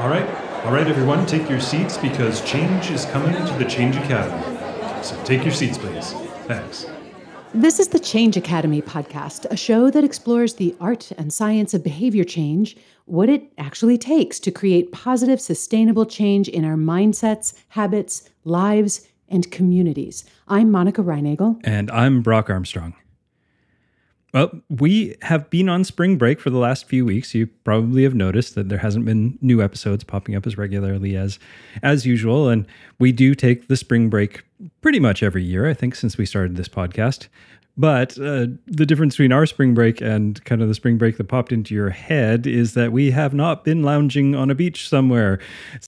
All right, all right, everyone, take your seats because change is coming to the Change Academy. So take your seats, please. Thanks. This is the Change Academy podcast, a show that explores the art and science of behavior change, what it actually takes to create positive, sustainable change in our mindsets, habits, lives, and communities. I'm Monica Reinagel. And I'm Brock Armstrong. Well, we have been on spring break for the last few weeks. You probably have noticed that there hasn't been new episodes popping up as regularly as as usual, and we do take the spring break pretty much every year, I think since we started this podcast. But uh, the difference between our spring break and kind of the spring break that popped into your head is that we have not been lounging on a beach somewhere.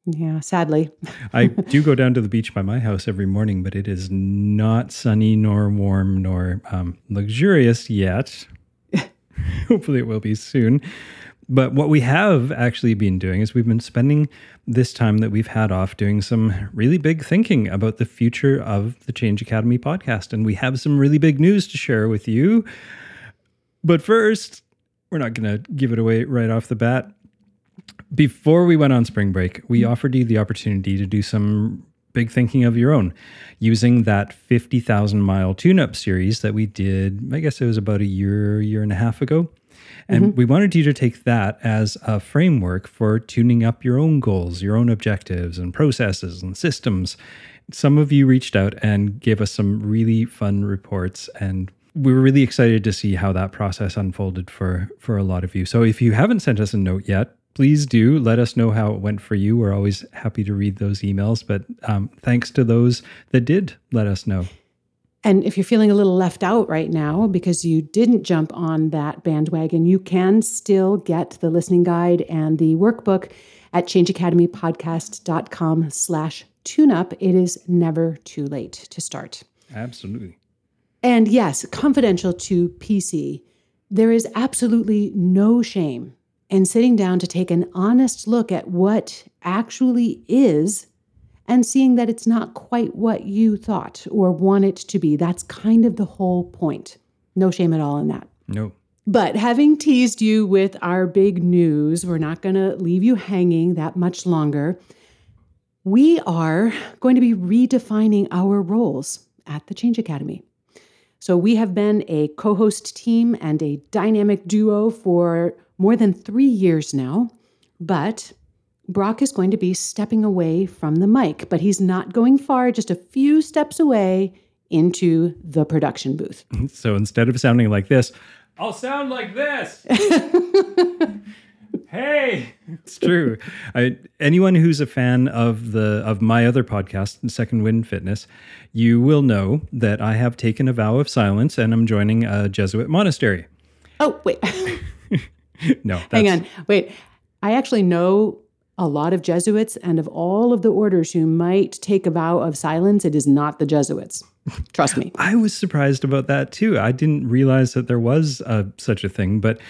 Yeah, sadly. I do go down to the beach by my house every morning, but it is not sunny nor warm nor um, luxurious yet. Hopefully, it will be soon. But what we have actually been doing is we've been spending this time that we've had off doing some really big thinking about the future of the Change Academy podcast. And we have some really big news to share with you. But first, we're not going to give it away right off the bat. Before we went on spring break, we mm-hmm. offered you the opportunity to do some big thinking of your own using that 50,000 mile tune up series that we did, I guess it was about a year, year and a half ago. And mm-hmm. we wanted you to take that as a framework for tuning up your own goals, your own objectives and processes and systems. Some of you reached out and gave us some really fun reports and we were really excited to see how that process unfolded for for a lot of you. So if you haven't sent us a note yet, please do let us know how it went for you. We're always happy to read those emails, but um, thanks to those that did let us know. And if you're feeling a little left out right now because you didn't jump on that bandwagon, you can still get the listening guide and the workbook at changeacademypodcast.com slash tuneup. It is never too late to start. Absolutely. And yes, confidential to PC, there is absolutely no shame in sitting down to take an honest look at what actually is and seeing that it's not quite what you thought or want it to be. That's kind of the whole point. No shame at all in that. No. But having teased you with our big news, we're not going to leave you hanging that much longer. We are going to be redefining our roles at the Change Academy. So, we have been a co host team and a dynamic duo for more than three years now. But Brock is going to be stepping away from the mic, but he's not going far, just a few steps away into the production booth. So instead of sounding like this, I'll sound like this. hey, it's true. I, anyone who's a fan of the of my other podcast, Second Wind Fitness, you will know that I have taken a vow of silence and I'm joining a Jesuit monastery. Oh wait, no, hang on, wait. I actually know a lot of Jesuits, and of all of the orders who might take a vow of silence, it is not the Jesuits. Trust me. I was surprised about that too. I didn't realize that there was a, such a thing, but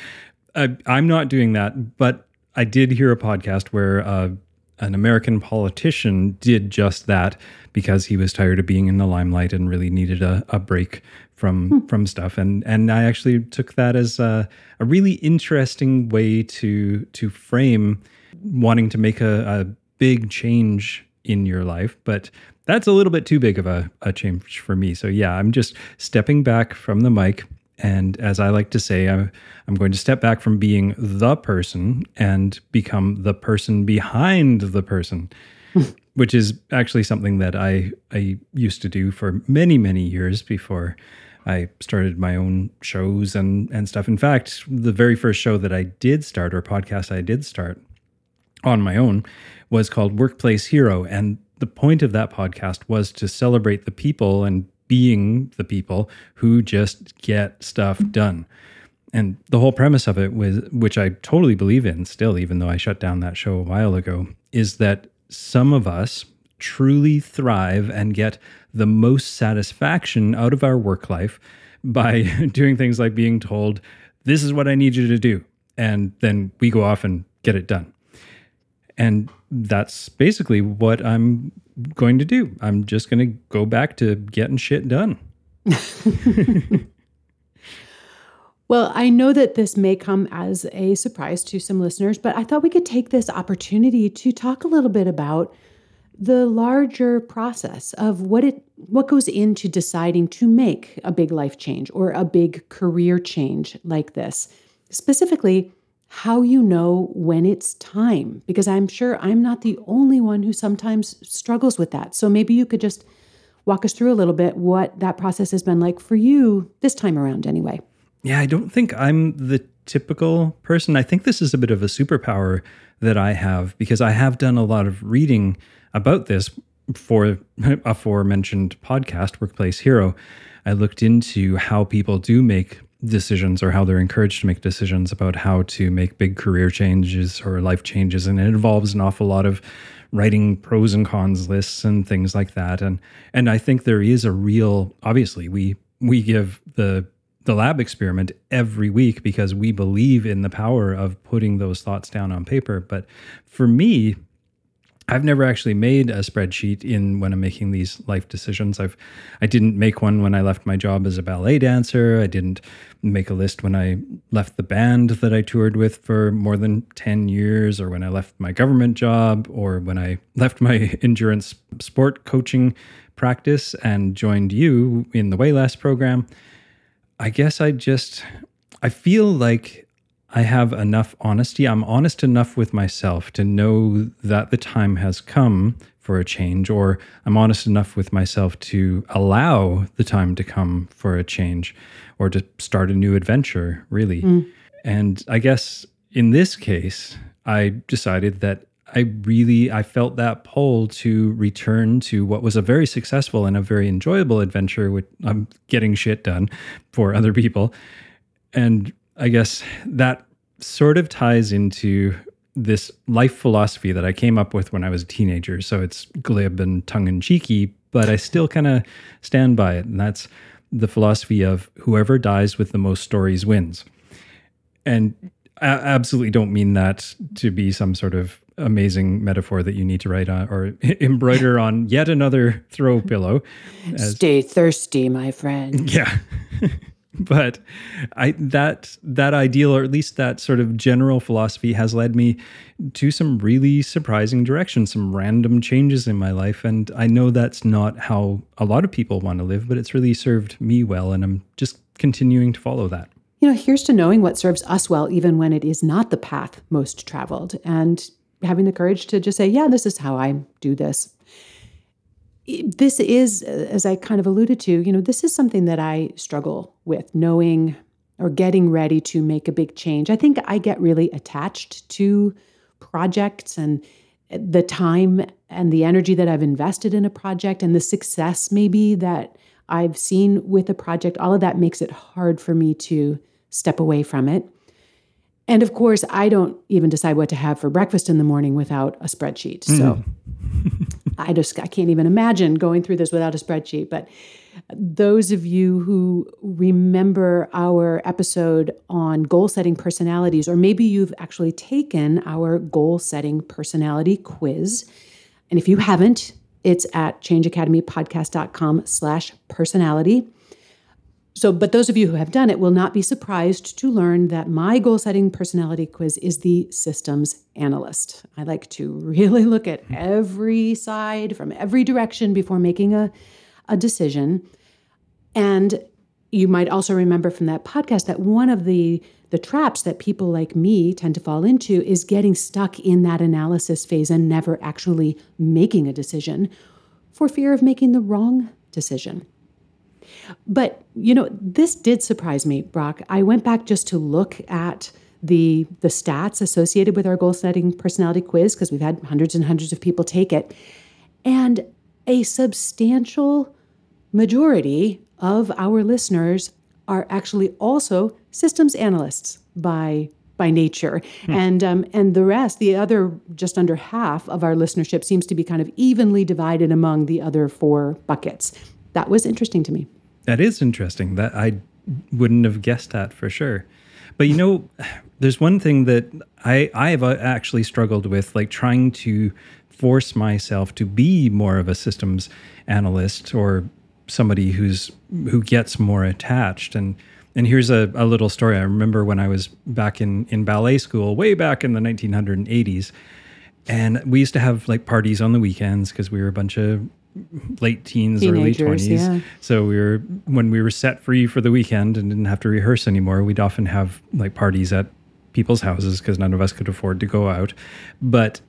I, I'm not doing that. But I did hear a podcast where uh, an American politician did just that because he was tired of being in the limelight and really needed a, a break from hmm. from stuff. And and I actually took that as a, a really interesting way to to frame wanting to make a, a big change in your life, but that's a little bit too big of a, a change for me. So, yeah, I'm just stepping back from the mic. And as I like to say, I'm, I'm going to step back from being the person and become the person behind the person, which is actually something that I, I used to do for many, many years before I started my own shows and, and stuff. In fact, the very first show that I did start or podcast I did start on my own was called Workplace Hero. And the point of that podcast was to celebrate the people and being the people who just get stuff done. And the whole premise of it was, which I totally believe in still, even though I shut down that show a while ago, is that some of us truly thrive and get the most satisfaction out of our work life by doing things like being told, this is what I need you to do. And then we go off and get it done. And that's basically what I'm going to do. I'm just going to go back to getting shit done. Well, I know that this may come as a surprise to some listeners, but I thought we could take this opportunity to talk a little bit about the larger process of what it what goes into deciding to make a big life change or a big career change like this. Specifically, how you know when it's time because I'm sure I'm not the only one who sometimes struggles with that. So maybe you could just walk us through a little bit what that process has been like for you this time around anyway. Yeah, I don't think I'm the typical person. I think this is a bit of a superpower that I have because I have done a lot of reading about this for aforementioned podcast, Workplace Hero. I looked into how people do make decisions or how they're encouraged to make decisions about how to make big career changes or life changes. And it involves an awful lot of writing pros and cons lists and things like that. And and I think there is a real obviously we we give the the lab experiment every week because we believe in the power of putting those thoughts down on paper. But for me, I've never actually made a spreadsheet in when I'm making these life decisions. I've I didn't make one when I left my job as a ballet dancer. I didn't make a list when I left the band that I toured with for more than 10 years or when I left my government job or when I left my endurance sport coaching practice and joined you in the Waylast program. I guess I just I feel like I have enough honesty. I'm honest enough with myself to know that the time has come for a change, or I'm honest enough with myself to allow the time to come for a change or to start a new adventure, really. Mm. And I guess in this case, I decided that I really I felt that pull to return to what was a very successful and a very enjoyable adventure with I'm getting shit done for other people. And I guess that sort of ties into this life philosophy that I came up with when I was a teenager. So it's glib and tongue in cheeky, but I still kind of stand by it. And that's the philosophy of whoever dies with the most stories wins. And I absolutely don't mean that to be some sort of amazing metaphor that you need to write on or embroider on yet another throw pillow. As, Stay thirsty, my friend. Yeah. but I that that ideal or at least that sort of general philosophy has led me to some really surprising directions, some random changes in my life and I know that's not how a lot of people want to live, but it's really served me well and I'm just continuing to follow that. You know, here's to knowing what serves us well even when it is not the path most traveled and having the courage to just say, yeah, this is how I do this. This is, as I kind of alluded to, you know, this is something that I struggle with knowing or getting ready to make a big change. I think I get really attached to projects and the time and the energy that I've invested in a project and the success maybe that I've seen with a project. All of that makes it hard for me to step away from it. And of course, I don't even decide what to have for breakfast in the morning without a spreadsheet. So mm. I just I can't even imagine going through this without a spreadsheet. But those of you who remember our episode on goal setting personalities, or maybe you've actually taken our goal setting personality quiz. And if you haven't, it's at changeacademypodcast.com slash personality. So, but those of you who have done it will not be surprised to learn that my goal setting personality quiz is the systems analyst. I like to really look at every side from every direction before making a, a decision. And you might also remember from that podcast that one of the the traps that people like me tend to fall into is getting stuck in that analysis phase and never actually making a decision for fear of making the wrong decision. But, you know, this did surprise me, Brock. I went back just to look at the the stats associated with our goal setting personality quiz because we've had hundreds and hundreds of people take it. And a substantial majority of our listeners are actually also systems analysts by by nature, hmm. and um, and the rest, the other just under half of our listenership, seems to be kind of evenly divided among the other four buckets. That was interesting to me. That is interesting. That I wouldn't have guessed that for sure. But you know, there's one thing that I I have uh, actually struggled with, like trying to force myself to be more of a systems analyst or somebody who's who gets more attached and And here's a, a little story. I remember when I was back in, in ballet school, way back in the 1980s, and we used to have like parties on the weekends because we were a bunch of late teens, Teenagers, early 20s. yeah. So we were, when we were set free for the weekend and didn't have to rehearse anymore, we'd often have like parties at people's houses because none of us could afford to go out. But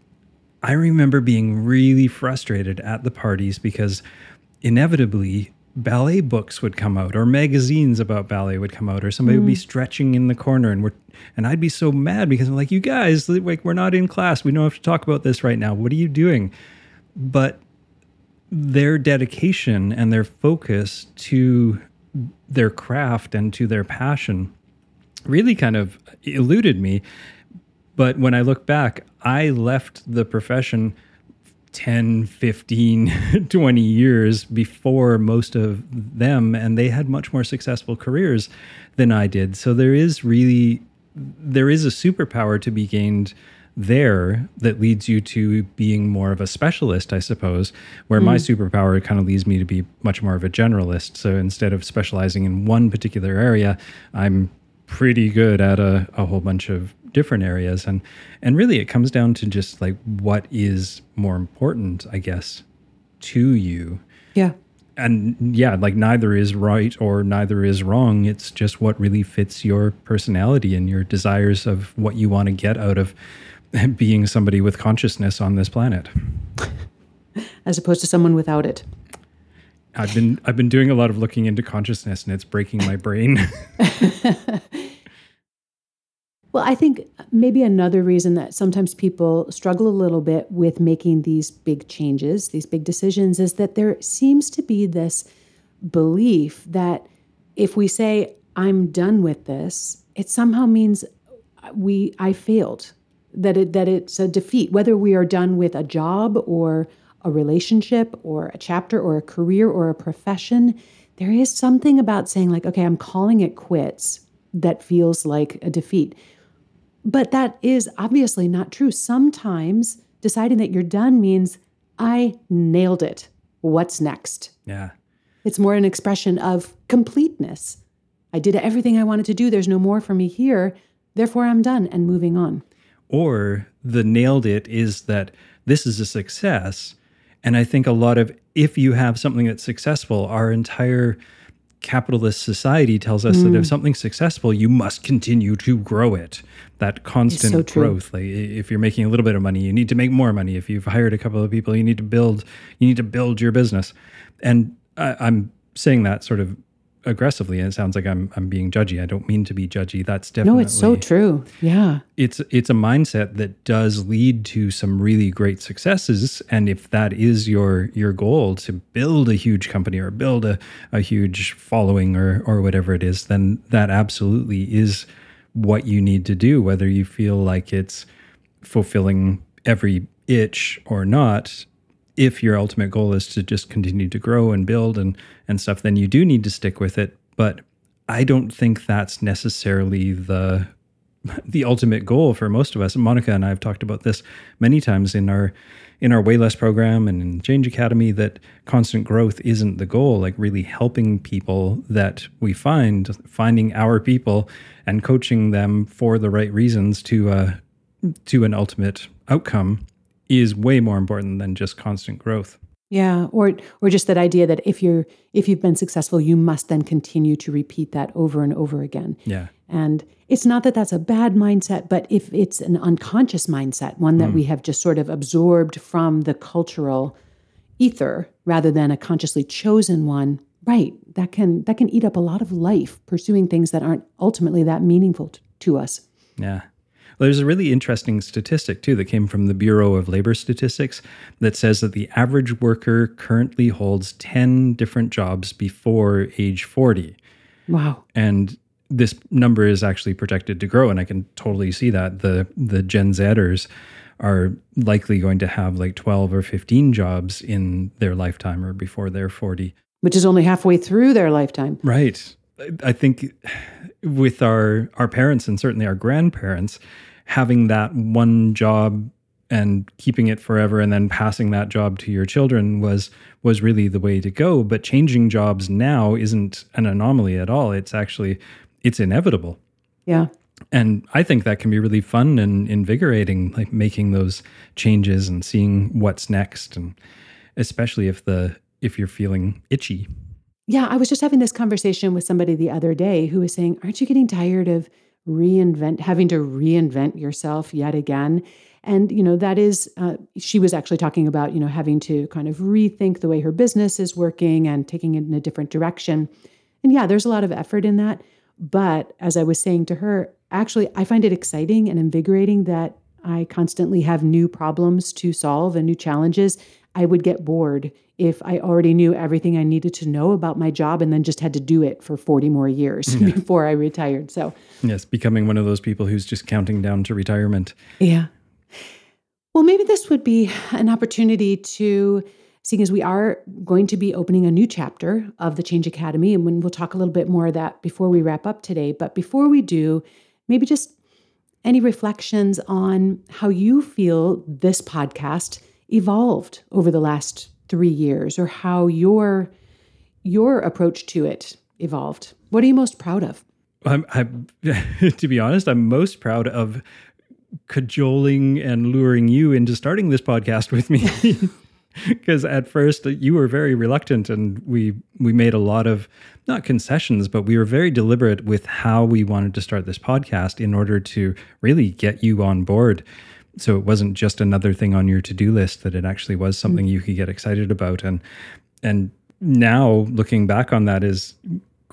I remember being really frustrated at the parties because inevitably ballet books would come out or magazines about ballet would come out or somebody would be mm. stretching in the corner and we're and I'd be so mad because I'm like you guys like we're not in class we don't have to talk about this right now what are you doing but their dedication and their focus to their craft and to their passion really kind of eluded me but when I look back, I left the profession 10, 15, 20 years before most of them, and they had much more successful careers than I did. So there is really, there is a superpower to be gained there that leads you to being more of a specialist, I suppose, where my mm. superpower kind of leads me to be much more of a generalist. So instead of specializing in one particular area, I'm pretty good at a, a whole bunch of different areas and and really it comes down to just like what is more important i guess to you Yeah. and yeah like neither is right or neither is wrong it's just what really fits your personality and your desires of what you want to get out of being somebody with consciousness on this planet As opposed to someone without it. i've been i've been doing a lot of looking into consciousness and it's breaking my brain Well, I think maybe another reason that sometimes people struggle a little bit with making these big changes, these big decisions, is that there seems to be this belief that if we say, I'm done with this, it somehow means we I failed. That it that it's a defeat, whether we are done with a job or a relationship or a chapter or a career or a profession. There is something about saying, like, okay, I'm calling it quits that feels like a defeat. But that is obviously not true. Sometimes deciding that you're done means I nailed it. What's next? yeah It's more an expression of completeness. I did everything I wanted to do. There's no more for me here. Therefore, I'm done and moving on. Or the nailed it is that this is a success. And i think a lot of if you have something that's successful our entire capitalist society tells us that if mm. something's successful you must continue to grow it. That constant so growth. Like if you're making a little bit of money you need to make more money. If you've hired a couple of people you need to build you need to build your business. And I, i'm saying that sort of aggressively and it sounds like i'm i'm being judgy i don't mean to be judgy that's definitely No, it's so true. Yeah. it's it's a mindset that does lead to some really great successes and if that is your your goal to build a huge company or build a, a huge following or or whatever it is then that absolutely is what you need to do whether you feel like it's fulfilling every itch or not if your ultimate goal is to just continue to grow and build and and stuff then you do need to stick with it but i don't think that's necessarily the the ultimate goal for most of us. Monica and I have talked about this many times in our in our way less program and in Change Academy that constant growth isn't the goal. Like really helping people that we find, finding our people and coaching them for the right reasons to uh, to an ultimate outcome is way more important than just constant growth. Yeah, or or just that idea that if you're if you've been successful, you must then continue to repeat that over and over again. Yeah. And it's not that that's a bad mindset, but if it's an unconscious mindset, one that hmm. we have just sort of absorbed from the cultural ether rather than a consciously chosen one, right? That can that can eat up a lot of life pursuing things that aren't ultimately that meaningful t- to us. Yeah. Well, there's a really interesting statistic too that came from the Bureau of Labor Statistics that says that the average worker currently holds 10 different jobs before age 40. Wow. And this number is actually projected to grow and I can totally see that the the Gen Zers are likely going to have like 12 or 15 jobs in their lifetime or before they're 40. Which is only halfway through their lifetime. Right. I- I think with our our parents and certainly our grandparents having that one job and keeping it forever and then passing that job to your children was was really the way to go but changing jobs now isn't an anomaly at all it's actually it's inevitable. Yeah. And I think that can be really fun and invigorating, like making those changes and seeing what's next, and especially if the if you're feeling itchy. Yeah, I was just having this conversation with somebody the other day who was saying, "Aren't you getting tired of reinvent having to reinvent yourself yet again?" And you know that is, uh, she was actually talking about you know having to kind of rethink the way her business is working and taking it in a different direction. And yeah, there's a lot of effort in that. But as I was saying to her, actually, I find it exciting and invigorating that I constantly have new problems to solve and new challenges. I would get bored if I already knew everything I needed to know about my job and then just had to do it for 40 more years yeah. before I retired. So, yes, becoming one of those people who's just counting down to retirement. Yeah. Well, maybe this would be an opportunity to seeing as we are going to be opening a new chapter of the Change Academy, and when we'll talk a little bit more of that before we wrap up today. But before we do, maybe just any reflections on how you feel this podcast evolved over the last three years, or how your your approach to it evolved. What are you most proud of? I'm, I'm to be honest, I'm most proud of cajoling and luring you into starting this podcast with me. because at first you were very reluctant and we we made a lot of not concessions but we were very deliberate with how we wanted to start this podcast in order to really get you on board so it wasn't just another thing on your to-do list that it actually was something mm-hmm. you could get excited about and and now looking back on that is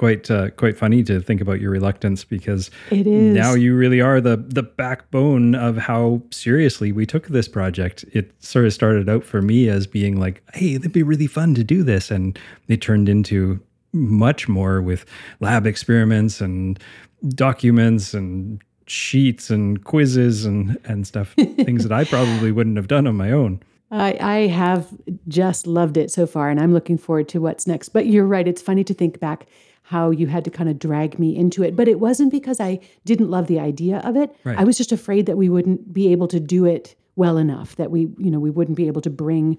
quite uh, quite funny to think about your reluctance because it is now you really are the the backbone of how seriously we took this project. It sort of started out for me as being like, hey, it'd be really fun to do this, and it turned into much more with lab experiments and documents and sheets and quizzes and and stuff things that I probably wouldn't have done on my own. I, I have just loved it so far, and I'm looking forward to what's next. But you're right; it's funny to think back how you had to kind of drag me into it. But it wasn't because I didn't love the idea of it. Right. I was just afraid that we wouldn't be able to do it well enough, that we, you know, we wouldn't be able to bring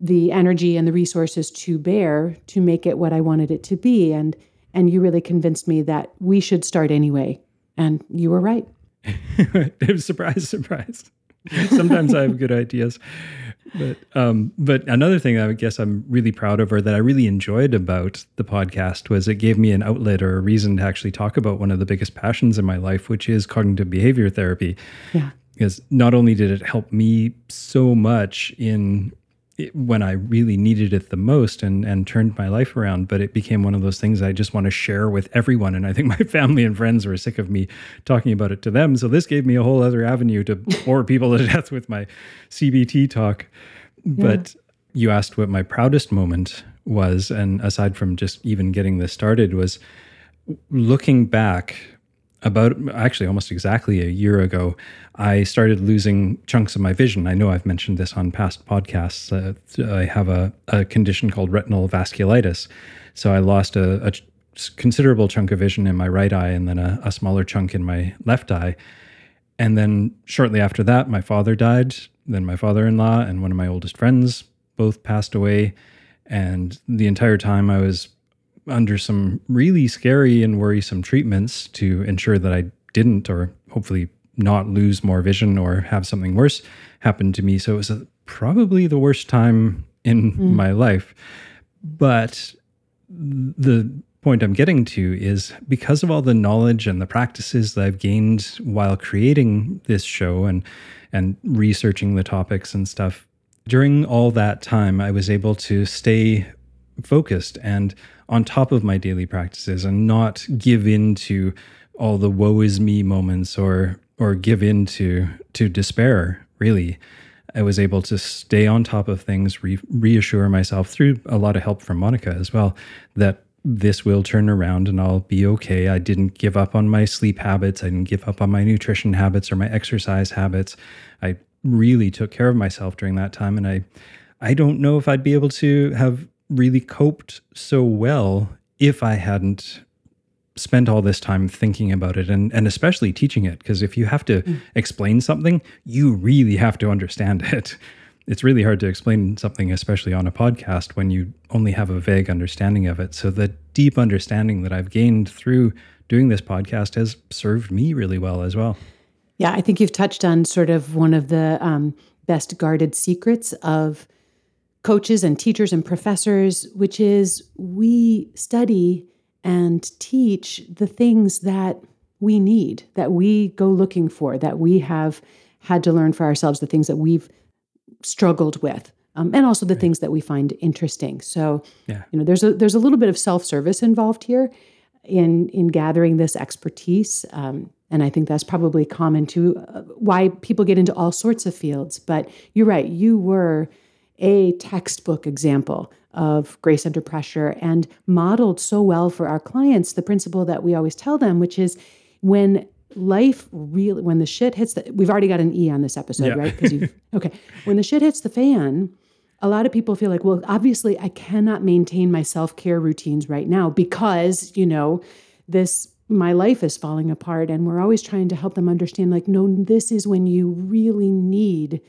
the energy and the resources to bear to make it what I wanted it to be. And and you really convinced me that we should start anyway. And you were right. surprise, surprise. Sometimes I have good ideas but um, but another thing I guess I'm really proud of, or that I really enjoyed about the podcast, was it gave me an outlet or a reason to actually talk about one of the biggest passions in my life, which is cognitive behavior therapy. Yeah. Because not only did it help me so much in when I really needed it the most and and turned my life around. But it became one of those things I just want to share with everyone. And I think my family and friends were sick of me talking about it to them. So this gave me a whole other avenue to bore people to death with my CBT talk. Yeah. But you asked what my proudest moment was, and aside from just even getting this started, was looking back about actually almost exactly a year ago, I started losing chunks of my vision. I know I've mentioned this on past podcasts. Uh, I have a, a, condition called retinal vasculitis. So I lost a, a, considerable chunk of vision in my right eye and then a, a smaller chunk in my left eye. And then shortly after that, my father died. Then my father in law and one of my oldest friends both passed away. And the entire time I was under some really scary and worrisome treatments to ensure that I didn't, or hopefully not lose more vision or have something worse happen to me. So it was a, probably the worst time in mm. my life. But the point I'm getting to is because of all the knowledge and the practices that I've gained while creating this show and and researching the topics and stuff during all that time I was able to stay focused and on top of my daily practices and not give in to all the woe is me moments or or give in to to despair really i was able to stay on top of things re- reassure myself through a lot of help from monica as well that this will turn around and I'll be okay. I didn't give up on my sleep habits. I didn't give up on my nutrition habits or my exercise habits. I really took care of myself during that time and I I don't know if I'd be able to have really coped so well if I hadn't spent all this time thinking about it and, and especially teaching it. Because if you have to mm. explain something, you really have to understand it. it's really hard to explain something, especially on a podcast, when you only have a vague understanding of it. So, the deep understanding that I've gained through doing this podcast has served me really well as well. Yeah, I think you've touched on sort of one of the um, best guarded secrets of coaches and teachers and professors, which is we study and teach the things that we need, that we go looking for, that we have had to learn for ourselves, the things that we've struggled with. Um, and also the right. things that we find interesting. So, yeah. you know, there's a there's a little bit of self service involved here in in gathering this expertise, um, and I think that's probably common to uh, why people get into all sorts of fields. But you're right, you were a textbook example of grace under pressure and modeled so well for our clients the principle that we always tell them, which is when life really when the shit hits the we've already got an e on this episode yeah. right because you okay when the shit hits the fan a lot of people feel like well obviously i cannot maintain my self-care routines right now because you know this my life is falling apart and we're always trying to help them understand like no this is when you really need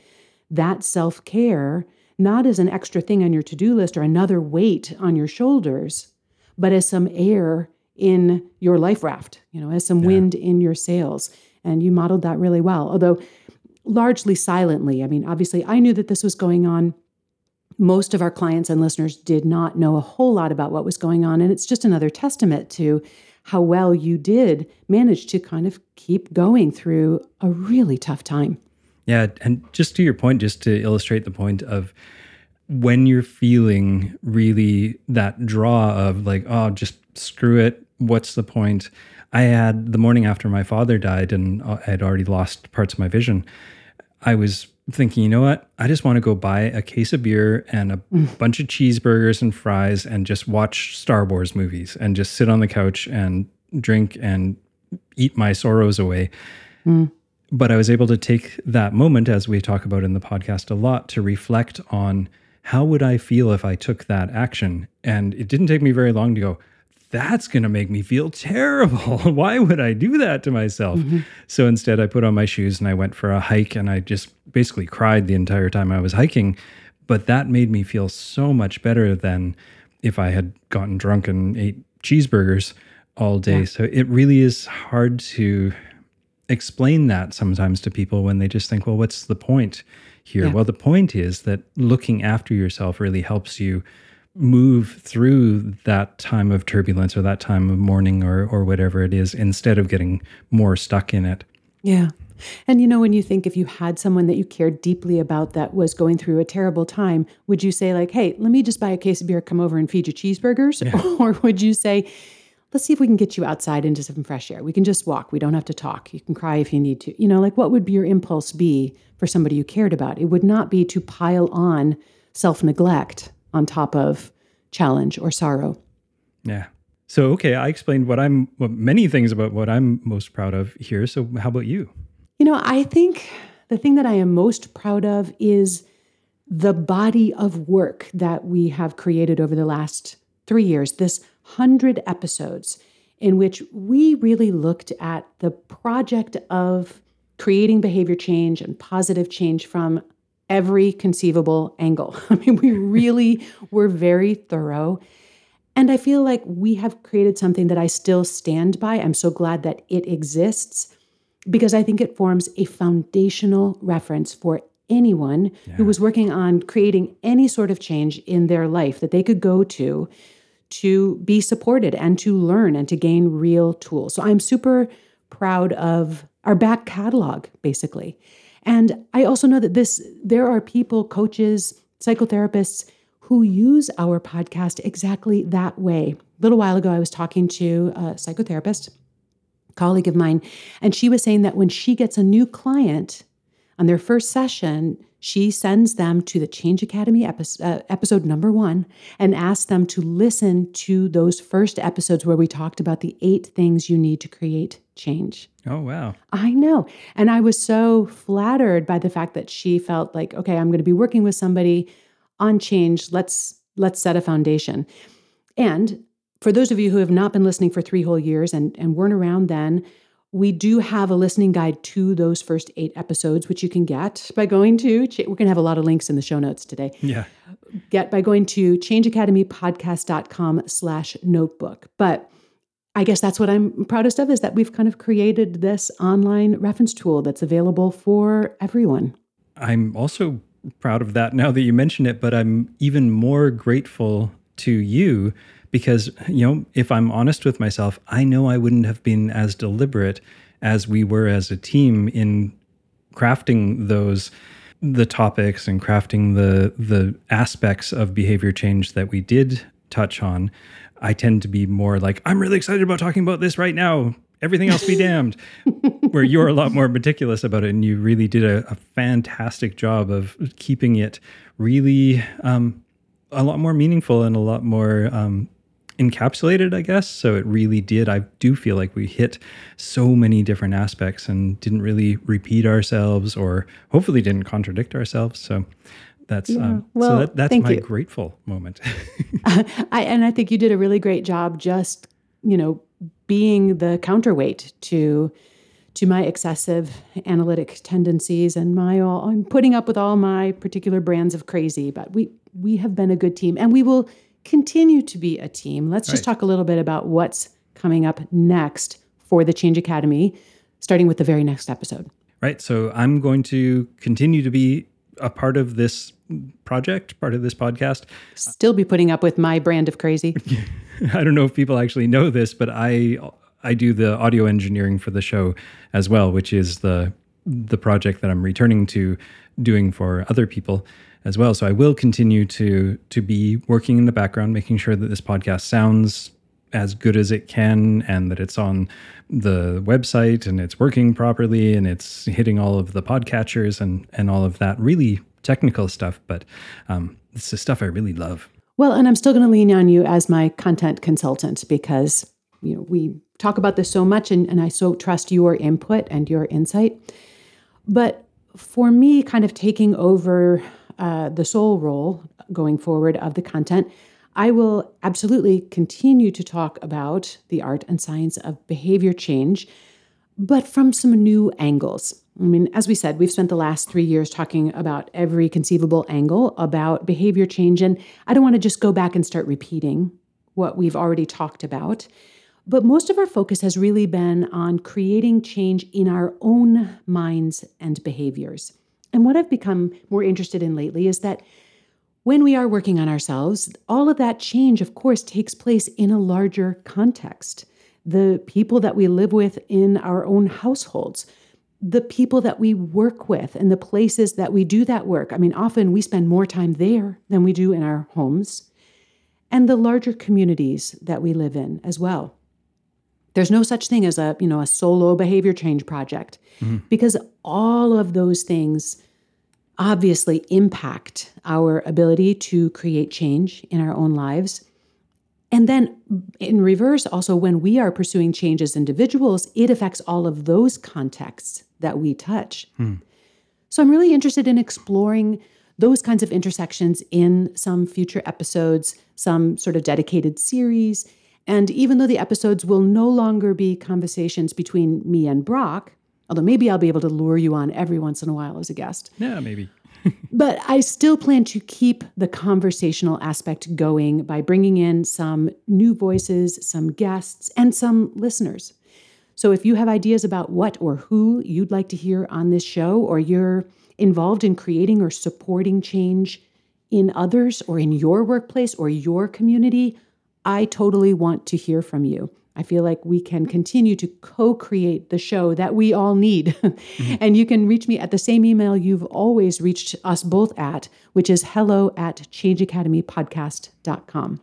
that self-care not as an extra thing on your to-do list or another weight on your shoulders but as some air in your life raft, you know, as some yeah. wind in your sails. And you modeled that really well, although largely silently. I mean, obviously, I knew that this was going on. Most of our clients and listeners did not know a whole lot about what was going on. And it's just another testament to how well you did manage to kind of keep going through a really tough time. Yeah. And just to your point, just to illustrate the point of when you're feeling really that draw of like, oh, just screw it. What's the point? I had the morning after my father died and I had already lost parts of my vision. I was thinking, you know what? I just want to go buy a case of beer and a mm. bunch of cheeseburgers and fries and just watch Star Wars movies and just sit on the couch and drink and eat my sorrows away. Mm. But I was able to take that moment, as we talk about in the podcast a lot, to reflect on how would I feel if I took that action? And it didn't take me very long to go, that's going to make me feel terrible. Why would I do that to myself? Mm-hmm. So instead, I put on my shoes and I went for a hike and I just basically cried the entire time I was hiking. But that made me feel so much better than if I had gotten drunk and ate cheeseburgers all day. Yeah. So it really is hard to explain that sometimes to people when they just think, well, what's the point here? Yeah. Well, the point is that looking after yourself really helps you move through that time of turbulence or that time of mourning or or whatever it is instead of getting more stuck in it. Yeah. And you know, when you think if you had someone that you cared deeply about that was going through a terrible time, would you say, like, hey, let me just buy a case of beer, come over and feed you cheeseburgers? Yeah. Or would you say, let's see if we can get you outside into some fresh air? We can just walk. We don't have to talk. You can cry if you need to. You know, like what would your impulse be for somebody you cared about? It would not be to pile on self neglect on top of challenge or sorrow. Yeah. So, okay, I explained what I'm, well, many things about what I'm most proud of here. So, how about you? You know, I think the thing that I am most proud of is the body of work that we have created over the last three years, this hundred episodes in which we really looked at the project of creating behavior change and positive change from every conceivable angle. I mean, we really were very thorough. And I feel like we have created something that I still stand by. I'm so glad that it exists because I think it forms a foundational reference for anyone yeah. who was working on creating any sort of change in their life that they could go to to be supported and to learn and to gain real tools. So I'm super proud of our back catalog, basically. And I also know that this there are people, coaches, psychotherapists who use our podcast exactly that way. A little while ago, I was talking to a psychotherapist, colleague of mine, and she was saying that when she gets a new client on their first session, she sends them to the Change Academy episode, uh, episode number one and asks them to listen to those first episodes where we talked about the eight things you need to create change. Oh, wow. I know. And I was so flattered by the fact that she felt like, okay, I'm going to be working with somebody on change. Let's let's set a foundation. And for those of you who have not been listening for three whole years and, and weren't around then, we do have a listening guide to those first eight episodes, which you can get by going to, we're going to have a lot of links in the show notes today. Yeah. Get by going to changeacademypodcast.com slash notebook. But I guess that's what I'm proudest of is that we've kind of created this online reference tool that's available for everyone. I'm also proud of that now that you mention it, but I'm even more grateful to you because you know if i'm honest with myself i know i wouldn't have been as deliberate as we were as a team in crafting those the topics and crafting the the aspects of behavior change that we did touch on. I tend to be more like i'm really excited about talking about this right now. Everything else be damned. Where you're a lot more meticulous about it and you really did a, a fantastic job of keeping it really um, a lot more meaningful and a lot more um, encapsulated, I guess. So it really did. I do feel like we hit so many different aspects and didn't really repeat ourselves or hopefully didn't contradict ourselves. So that's yeah. um, well, so that, that's my you. grateful moment. I, and I think you did a really great job just, you know, being the counterweight to to my excessive analytic tendencies and my all I'm putting up with all my particular brands of crazy, but we we have been a good team and we will continue to be a team. Let's just talk a little bit about what's coming up next for the Change Academy, starting with the very next episode. Right. So I'm going to continue to be a part of this project, part of this podcast. Still be putting up with my brand of crazy. I don't know if people actually know this, but I I do the audio engineering for the show as well, which is the the project that I'm returning to doing for other people as well. So I will continue to to be working in the background, making sure that this podcast sounds as good as it can and that it's on the website and it's working properly and it's hitting all of the podcatchers and and all of that really technical stuff. But um, it's the stuff I really love. Well, and I'm still going to lean on you as my content consultant because you know we talk about this so much and, and I so trust your input and your insight. But for me, kind of taking over uh, the sole role going forward of the content, I will absolutely continue to talk about the art and science of behavior change, but from some new angles. I mean, as we said, we've spent the last three years talking about every conceivable angle about behavior change, and I don't want to just go back and start repeating what we've already talked about. But most of our focus has really been on creating change in our own minds and behaviors. And what I've become more interested in lately is that when we are working on ourselves, all of that change, of course, takes place in a larger context. The people that we live with in our own households, the people that we work with, and the places that we do that work. I mean, often we spend more time there than we do in our homes, and the larger communities that we live in as well. There's no such thing as a, you know, a solo behavior change project mm-hmm. because all of those things obviously impact our ability to create change in our own lives. And then in reverse, also, when we are pursuing change as individuals, it affects all of those contexts that we touch. Hmm. So I'm really interested in exploring those kinds of intersections in some future episodes, some sort of dedicated series, and even though the episodes will no longer be conversations between me and Brock, although maybe I'll be able to lure you on every once in a while as a guest. Yeah, maybe. but I still plan to keep the conversational aspect going by bringing in some new voices, some guests, and some listeners. So if you have ideas about what or who you'd like to hear on this show, or you're involved in creating or supporting change in others or in your workplace or your community, I totally want to hear from you. I feel like we can continue to co create the show that we all need. mm-hmm. And you can reach me at the same email you've always reached us both at, which is hello at changeacademypodcast.com.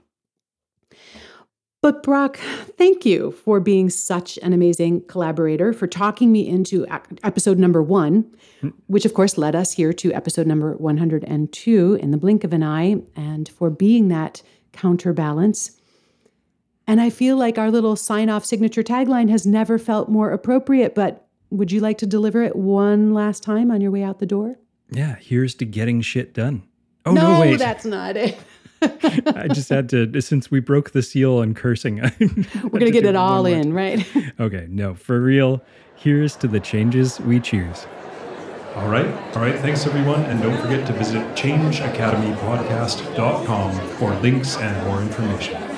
But Brock, thank you for being such an amazing collaborator, for talking me into episode number one, mm-hmm. which of course led us here to episode number 102 in the blink of an eye, and for being that counterbalance and I feel like our little sign off signature tagline has never felt more appropriate, but would you like to deliver it one last time on your way out the door? Yeah, here's to getting shit done. Oh, no, no wait. that's not it. I just had to, since we broke the seal on cursing. We're going to get it all in, right? okay, no, for real. Here's to the changes we choose. All right. All right. Thanks, everyone. And don't forget to visit changeacademypodcast.com for links and more information.